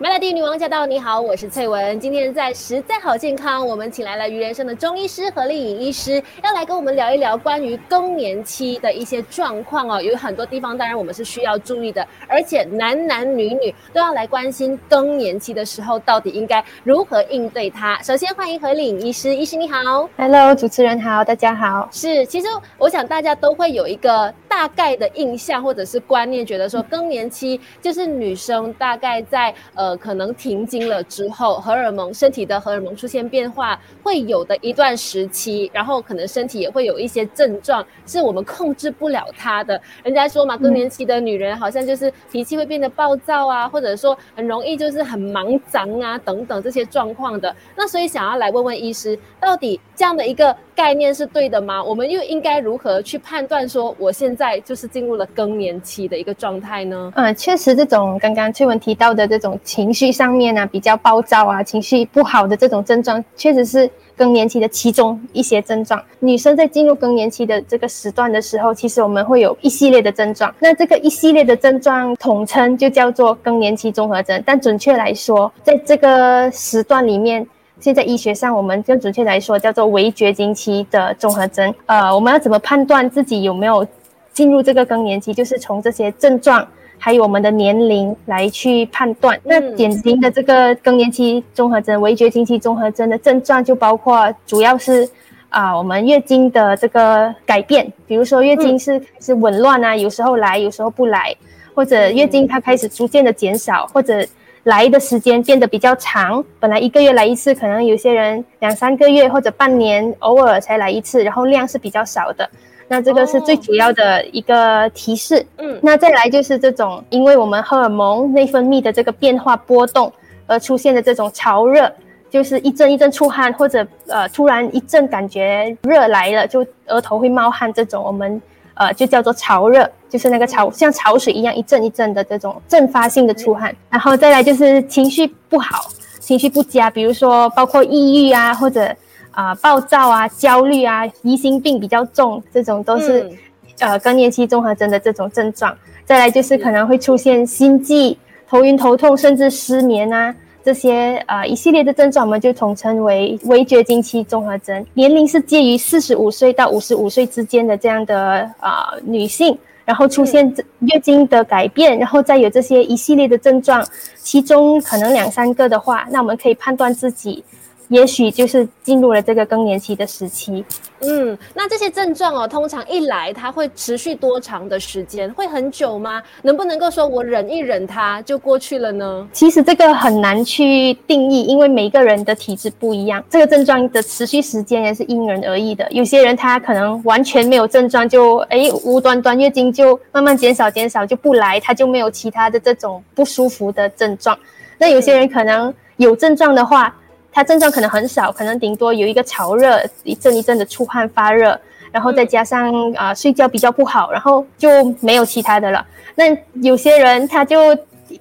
Melody 女王驾到！你好，我是翠文。今天在实在好健康，我们请来了于人生的中医师何丽颖医师，要来跟我们聊一聊关于更年期的一些状况哦。有很多地方，当然我们是需要注意的，而且男男女女都要来关心更年期的时候到底应该如何应对它。首先欢迎何丽颖医师，医师你好，Hello，主持人好，大家好。是，其实我想大家都会有一个大概的印象或者是观念，觉得说更年期就是女生大概在呃。呃，可能停经了之后，荷尔蒙身体的荷尔蒙出现变化，会有的一段时期，然后可能身体也会有一些症状，是我们控制不了它的。人家说嘛，更年期的女人好像就是脾气会变得暴躁啊，或者说很容易就是很忙脏啊等等这些状况的。那所以想要来问问医师，到底这样的一个。概念是对的吗？我们又应该如何去判断说我现在就是进入了更年期的一个状态呢？嗯，确实，这种刚刚翠文提到的这种情绪上面啊，比较暴躁啊，情绪不好的这种症状，确实是更年期的其中一些症状。女生在进入更年期的这个时段的时候，其实我们会有一系列的症状。那这个一系列的症状统称就叫做更年期综合征。但准确来说，在这个时段里面。现在医学上，我们更准确来说叫做围绝经期的综合征。呃，我们要怎么判断自己有没有进入这个更年期？就是从这些症状，还有我们的年龄来去判断。那典型的这个更年期综合征、围绝经期综合征的症状就包括，主要是啊，我们月经的这个改变，比如说月经是是紊乱啊，有时候来，有时候不来，或者月经它开始逐渐的减少，或者。来的时间变得比较长，本来一个月来一次，可能有些人两三个月或者半年偶尔才来一次，然后量是比较少的。那这个是最主要的一个提示。嗯，那再来就是这种，因为我们荷尔蒙内分泌的这个变化波动而出现的这种潮热，就是一阵一阵出汗，或者呃突然一阵感觉热来了，就额头会冒汗这种，我们。呃，就叫做潮热，就是那个潮像潮水一样一阵一阵的这种阵发性的出汗，然后再来就是情绪不好，情绪不佳，比如说包括抑郁啊，或者啊暴躁啊、焦虑啊、疑心病比较重，这种都是呃更年期综合征的这种症状。再来就是可能会出现心悸、头晕头痛，甚至失眠啊。这些啊一系列的症状，我们就统称为微绝经期综合征。年龄是介于四十五岁到五十五岁之间的这样的啊女性，然后出现月经的改变，然后再有这些一系列的症状，其中可能两三个的话，那我们可以判断自己。也许就是进入了这个更年期的时期。嗯，那这些症状哦，通常一来它会持续多长的时间？会很久吗？能不能够说我忍一忍它就过去了呢？其实这个很难去定义，因为每个人的体质不一样，这个症状的持续时间也是因人而异的。有些人他可能完全没有症状，就哎无端端月经就慢慢减少减少就不来，他就没有其他的这种不舒服的症状。那有些人可能有症状的话。它症状可能很少，可能顶多有一个潮热，一阵一阵的出汗发热，然后再加上啊睡觉比较不好，然后就没有其他的了。那有些人他就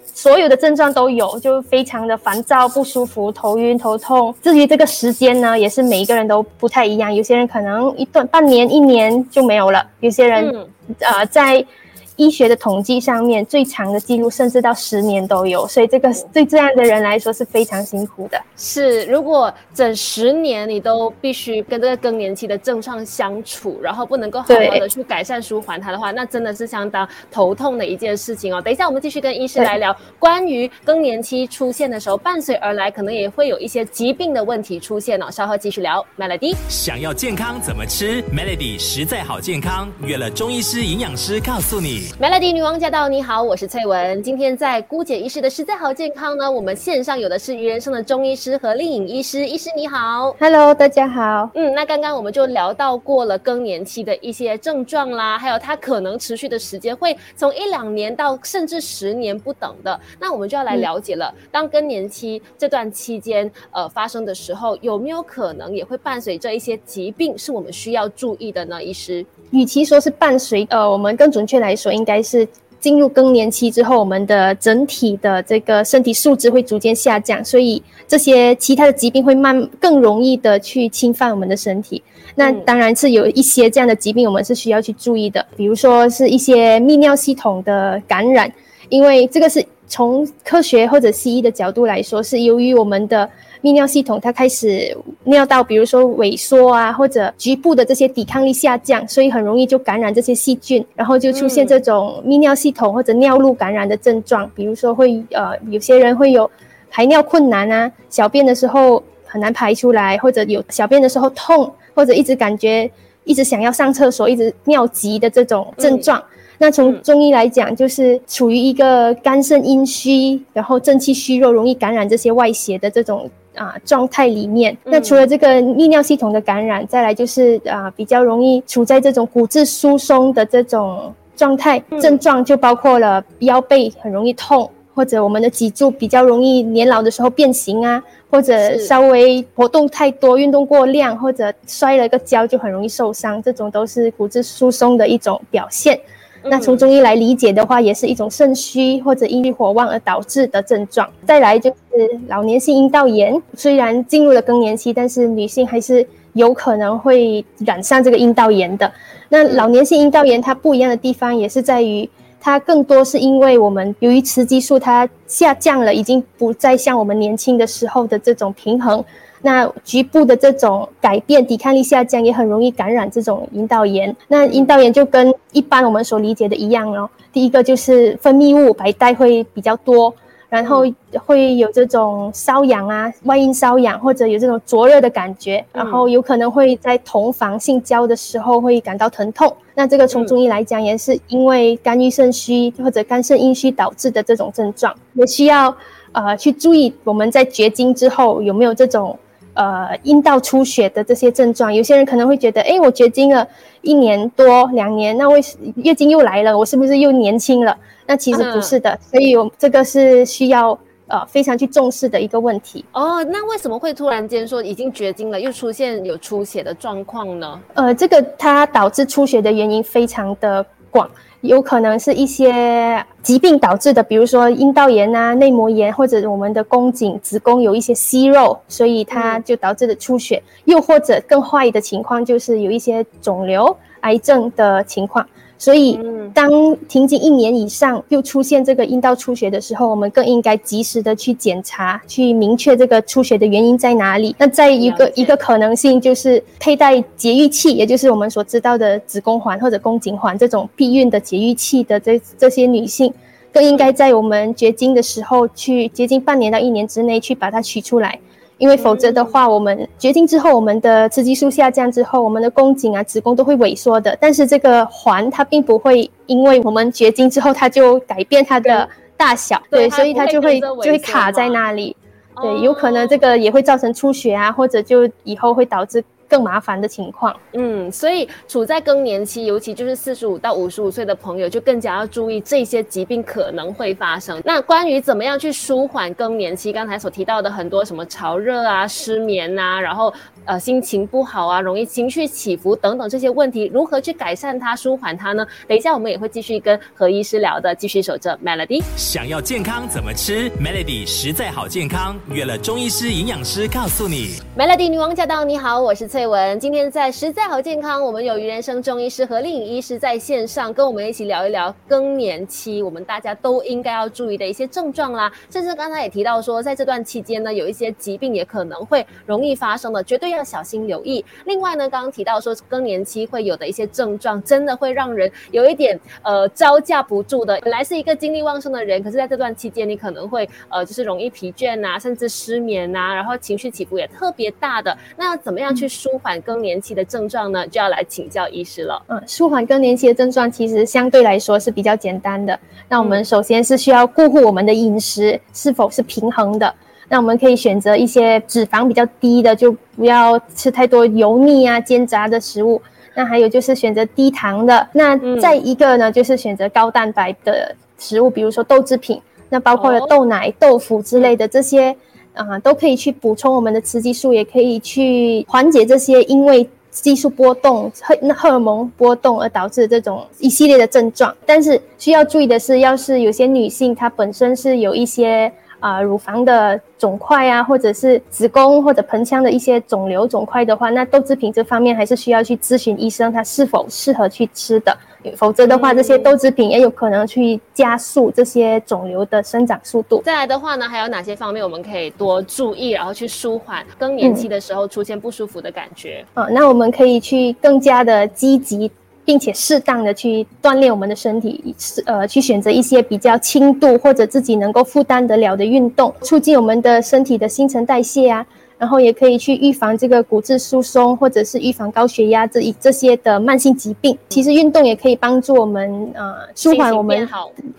所有的症状都有，就非常的烦躁、不舒服、头晕头痛。至于这个时间呢，也是每一个人都不太一样，有些人可能一段半年、一年就没有了，有些人呃在。医学的统计上面最长的记录甚至到十年都有，所以这个对这样的人来说是非常辛苦的。是，如果整十年你都必须跟这个更年期的症状相处，然后不能够好好的去改善舒缓它的话，那真的是相当头痛的一件事情哦。等一下我们继续跟医师来聊关于更年期出现的时候伴随而来可能也会有一些疾病的问题出现哦。稍后继续聊。Melody 想要健康怎么吃？Melody 实在好健康，约了中医师、营养师告诉你。Melody 女王驾到！你好，我是翠文。今天在姑姐医师的实在好健康呢，我们线上有的是鱼人生的中医师和丽颖医师。医师你好，Hello，大家好。嗯，那刚刚我们就聊到过了更年期的一些症状啦，还有它可能持续的时间会从一两年到甚至十年不等的。那我们就要来了解了，当更年期这段期间呃发生的时候，有没有可能也会伴随着一些疾病，是我们需要注意的呢？医师，与其说是伴随，呃，我们更准确来说。应该是进入更年期之后，我们的整体的这个身体素质会逐渐下降，所以这些其他的疾病会慢更容易的去侵犯我们的身体。那当然是有一些这样的疾病，我们是需要去注意的，比如说是一些泌尿系统的感染，因为这个是从科学或者西医的角度来说，是由于我们的泌尿系统它开始尿道，比如说萎缩啊，或者局部的这些抵抗力下降，所以很容易就感染这些细菌，然后就出现这种泌尿系统或者尿路感染的症状，比如说会呃有些人会有排尿困难啊，小便的时候很难排出来，或者有小便的时候痛，或者一直感觉一直想要上厕所，一直尿急的这种症状。那从中医来讲，就是处于一个肝肾阴虚，然后正气虚弱，容易感染这些外邪的这种啊状态里面。那除了这个泌尿系统的感染，再来就是啊比较容易处在这种骨质疏松的这种状态，症状就包括了腰背很容易痛，或者我们的脊柱比较容易年老的时候变形啊，或者稍微活动太多、运动过量，或者摔了一个跤就很容易受伤，这种都是骨质疏松的一种表现。那从中医来理解的话，也是一种肾虚或者阴虚火旺而导致的症状。再来就是老年性阴道炎，虽然进入了更年期，但是女性还是有可能会染上这个阴道炎的。那老年性阴道炎它不一样的地方，也是在于它更多是因为我们由于雌激素它下降了，已经不再像我们年轻的时候的这种平衡。那局部的这种改变，抵抗力下降，也很容易感染这种阴道炎。那阴道炎就跟一般我们所理解的一样哦。第一个就是分泌物白带会比较多，然后会有这种瘙痒啊，外阴瘙痒，或者有这种灼热的感觉，然后有可能会在同房性交的时候会感到疼痛。那这个从中医来讲，也是因为肝郁肾虚或者肝肾阴虚导致的这种症状，也需要呃去注意我们在绝经之后有没有这种。呃，阴道出血的这些症状，有些人可能会觉得，哎，我绝经了一年多两年，那为月经又来了，我是不是又年轻了？那其实不是的，所以我这个是需要呃非常去重视的一个问题。哦，那为什么会突然间说已经绝经了，又出现有出血的状况呢？呃，这个它导致出血的原因非常的广。有可能是一些疾病导致的，比如说阴道炎啊、内膜炎，或者我们的宫颈、子宫有一些息肉，所以它就导致的出血。又或者更坏的情况，就是有一些肿瘤、癌症的情况。所以，当停经一年以上又出现这个阴道出血的时候，我们更应该及时的去检查，去明确这个出血的原因在哪里。那再一个一个可能性就是佩戴节育器，也就是我们所知道的子宫环或者宫颈环这种避孕的节育器的这这些女性，更应该在我们绝经的时候去绝经半年到一年之内去把它取出来。因为否则的话，我们绝经之后，我们的雌激素下降之后，我们的宫颈啊、子宫都会萎缩的。但是这个环它并不会因为我们绝经之后，它就改变它的大小，对，所以它就会就会卡在那里。对，有可能这个也会造成出血啊，或者就以后会导致。更麻烦的情况，嗯，所以处在更年期，尤其就是四十五到五十五岁的朋友，就更加要注意这些疾病可能会发生。那关于怎么样去舒缓更年期，刚才所提到的很多什么潮热啊、失眠啊，然后呃心情不好啊、容易情绪起伏等等这些问题，如何去改善它、舒缓它呢？等一下我们也会继续跟何医师聊的，继续守着 Melody。想要健康怎么吃？Melody 实在好健康，约了中医师、营养师告诉你。Melody 女王驾到，你好，我是。翠文，今天在实在好健康，我们有余人生中医师和丽颖医师在线上，跟我们一起聊一聊更年期，我们大家都应该要注意的一些症状啦。甚至刚才也提到说，在这段期间呢，有一些疾病也可能会容易发生的，绝对要小心留意。另外呢，刚刚提到说更年期会有的一些症状，真的会让人有一点呃招架不住的。本来是一个精力旺盛的人，可是在这段期间，你可能会呃就是容易疲倦呐，甚至失眠呐，然后情绪起伏也特别大的。那要怎么样去？舒缓更年期的症状呢，就要来请教医师了。嗯，舒缓更年期的症状其实相对来说是比较简单的。那我们首先是需要顾护我们的饮食是否是平衡的。那我们可以选择一些脂肪比较低的，就不要吃太多油腻啊、煎炸的食物。那还有就是选择低糖的。那再一个呢，就是选择高蛋白的食物，比如说豆制品，那包括了豆奶、豆腐之类的这些。啊，都可以去补充我们的雌激素，也可以去缓解这些因为激素波动、荷荷尔蒙波动而导致这种一系列的症状。但是需要注意的是，要是有些女性她本身是有一些啊乳房的肿块啊，或者是子宫或者盆腔的一些肿瘤肿块的话，那豆制品这方面还是需要去咨询医生，她是否适合去吃的。否则的话，这些豆制品也有可能去加速这些肿瘤的生长速度。再来的话呢，还有哪些方面我们可以多注意，然后去舒缓更年期的时候出现不舒服的感觉？啊，那我们可以去更加的积极，并且适当的去锻炼我们的身体，是呃，去选择一些比较轻度或者自己能够负担得了的运动，促进我们的身体的新陈代谢啊。然后也可以去预防这个骨质疏松，或者是预防高血压这一这些的慢性疾病。其实运动也可以帮助我们呃舒缓我们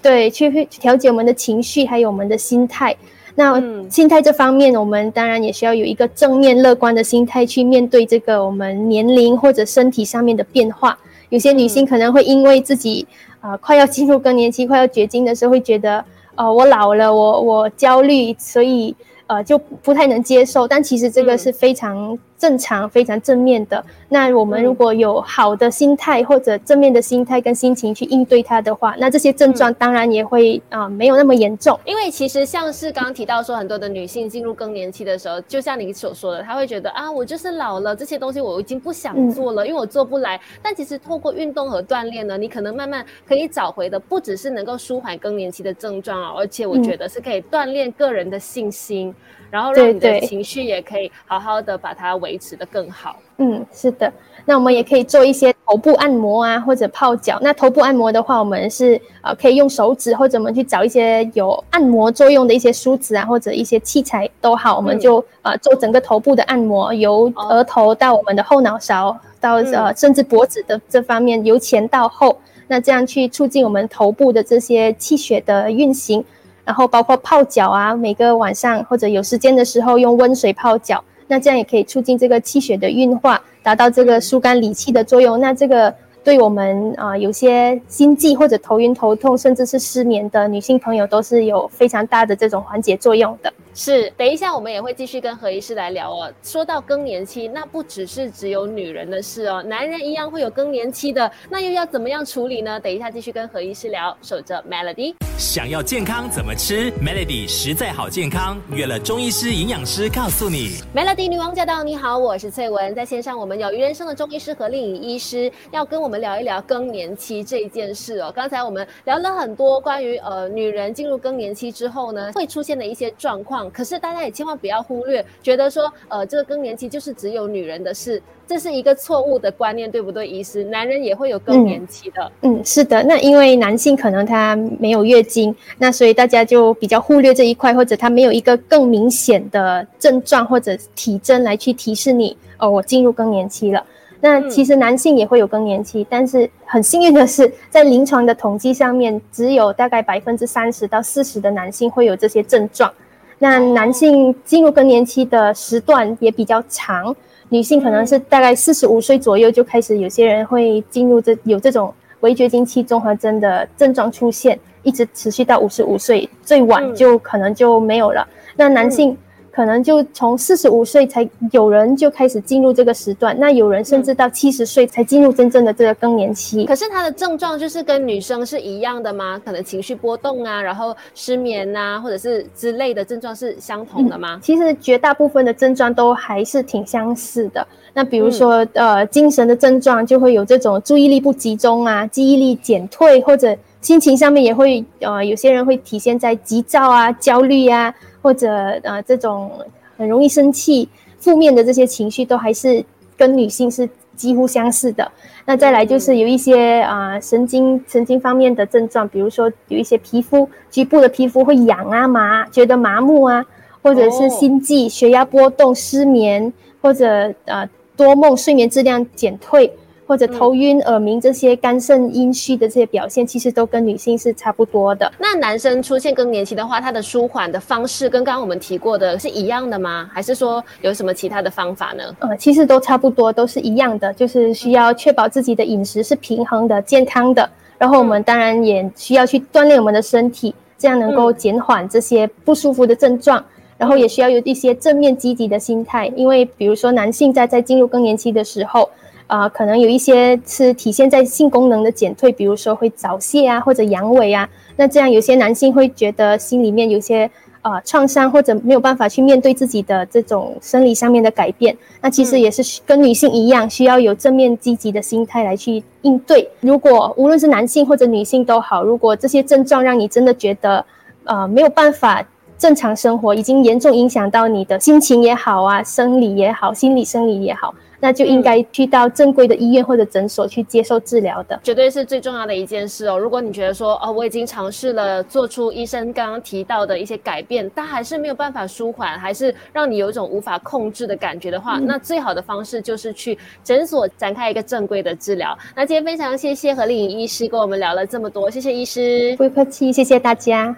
对去去调节我们的情绪，还有我们的心态。那心态这方面，我们当然也需要有一个正面乐观的心态去面对这个我们年龄或者身体上面的变化。有些女性可能会因为自己啊快要进入更年期、快要绝经的时候，会觉得呃我老了，我我焦虑，所以。呃，就不太能接受，但其实这个是非常。正常非常正面的，那我们如果有好的心态或者正面的心态跟心情去应对它的话，那这些症状当然也会啊没有那么严重。因为其实像是刚刚提到说，很多的女性进入更年期的时候，就像你所说的，她会觉得啊，我就是老了，这些东西我已经不想做了，因为我做不来。但其实透过运动和锻炼呢，你可能慢慢可以找回的，不只是能够舒缓更年期的症状啊，而且我觉得是可以锻炼个人的信心，然后让你的情绪也可以好好的把它维。维持的更好。嗯，是的。那我们也可以做一些头部按摩啊，或者泡脚。那头部按摩的话，我们是呃可以用手指，或者我们去找一些有按摩作用的一些梳子啊，或者一些器材都好，我们就呃做整个头部的按摩，由额头到我们的后脑勺，到呃甚至脖子的这方面，由前到后。那这样去促进我们头部的这些气血的运行，然后包括泡脚啊，每个晚上或者有时间的时候用温水泡脚。那这样也可以促进这个气血的运化，达到这个疏肝理气的作用。那这个对我们啊，有些心悸或者头晕头痛，甚至是失眠的女性朋友，都是有非常大的这种缓解作用的。是，等一下我们也会继续跟何医师来聊哦。说到更年期，那不只是只有女人的事哦，男人一样会有更年期的，那又要怎么样处理呢？等一下继续跟何医师聊。守着 Melody，想要健康怎么吃？Melody 实在好健康，约了中医师、营养师告诉你。Melody 女王驾到，你好，我是翠文，在线上我们有余人生的中医师何令颖医师要跟我们聊一聊更年期这一件事哦。刚才我们聊了很多关于呃女人进入更年期之后呢会出现的一些状况。可是大家也千万不要忽略，觉得说，呃，这个更年期就是只有女人的事，这是一个错误的观念，对不对？医师，男人也会有更年期的。嗯，是的。那因为男性可能他没有月经，那所以大家就比较忽略这一块，或者他没有一个更明显的症状或者体征来去提示你，哦，我进入更年期了。那其实男性也会有更年期，但是很幸运的是，在临床的统计上面，只有大概百分之三十到四十的男性会有这些症状。那男性进入更年期的时段也比较长，女性可能是大概四十五岁左右就开始，有些人会进入这有这种围绝经期综合征的症状出现，一直持续到五十五岁，最晚就可能就没有了。那男性。可能就从四十五岁才有人就开始进入这个时段，那有人甚至到七十岁才进入真正的这个更年期。可是他的症状就是跟女生是一样的吗？可能情绪波动啊，然后失眠啊，或者是之类的症状是相同的吗？其实绝大部分的症状都还是挺相似的。那比如说，呃，精神的症状就会有这种注意力不集中啊，记忆力减退，或者心情上面也会，呃，有些人会体现在急躁啊、焦虑啊。或者呃，这种很容易生气、负面的这些情绪，都还是跟女性是几乎相似的。那再来就是有一些啊神经神经方面的症状，比如说有一些皮肤局部的皮肤会痒啊、麻，觉得麻木啊，或者是心悸、血压波动、失眠，或者呃多梦、睡眠质量减退。或者头晕、耳鸣这些肝肾阴虚的这些表现，其实都跟女性是差不多的。那男生出现更年期的话，他的舒缓的方式跟刚刚我们提过的是一样的吗？还是说有什么其他的方法呢？呃，其实都差不多，都是一样的，就是需要确保自己的饮食是平衡的、健康的。然后我们当然也需要去锻炼我们的身体，这样能够减缓这些不舒服的症状。然后也需要有一些正面积极的心态，因为比如说男性在在进入更年期的时候。啊，可能有一些是体现在性功能的减退，比如说会早泄啊，或者阳痿啊。那这样有些男性会觉得心里面有些呃创伤或者没有办法去面对自己的这种生理上面的改变，那其实也是跟女性一样，需要有正面积极的心态来去应对。如果无论是男性或者女性都好，如果这些症状让你真的觉得呃没有办法。正常生活已经严重影响到你的心情也好啊，生理也好，心理生理也好，那就应该去到正规的医院或者诊所去接受治疗的，绝对是最重要的一件事哦。如果你觉得说哦，我已经尝试了做出医生刚刚提到的一些改变，但还是没有办法舒缓，还是让你有一种无法控制的感觉的话，那最好的方式就是去诊所展开一个正规的治疗。那今天非常谢谢何丽颖医师跟我们聊了这么多，谢谢医师，不客气，谢谢大家。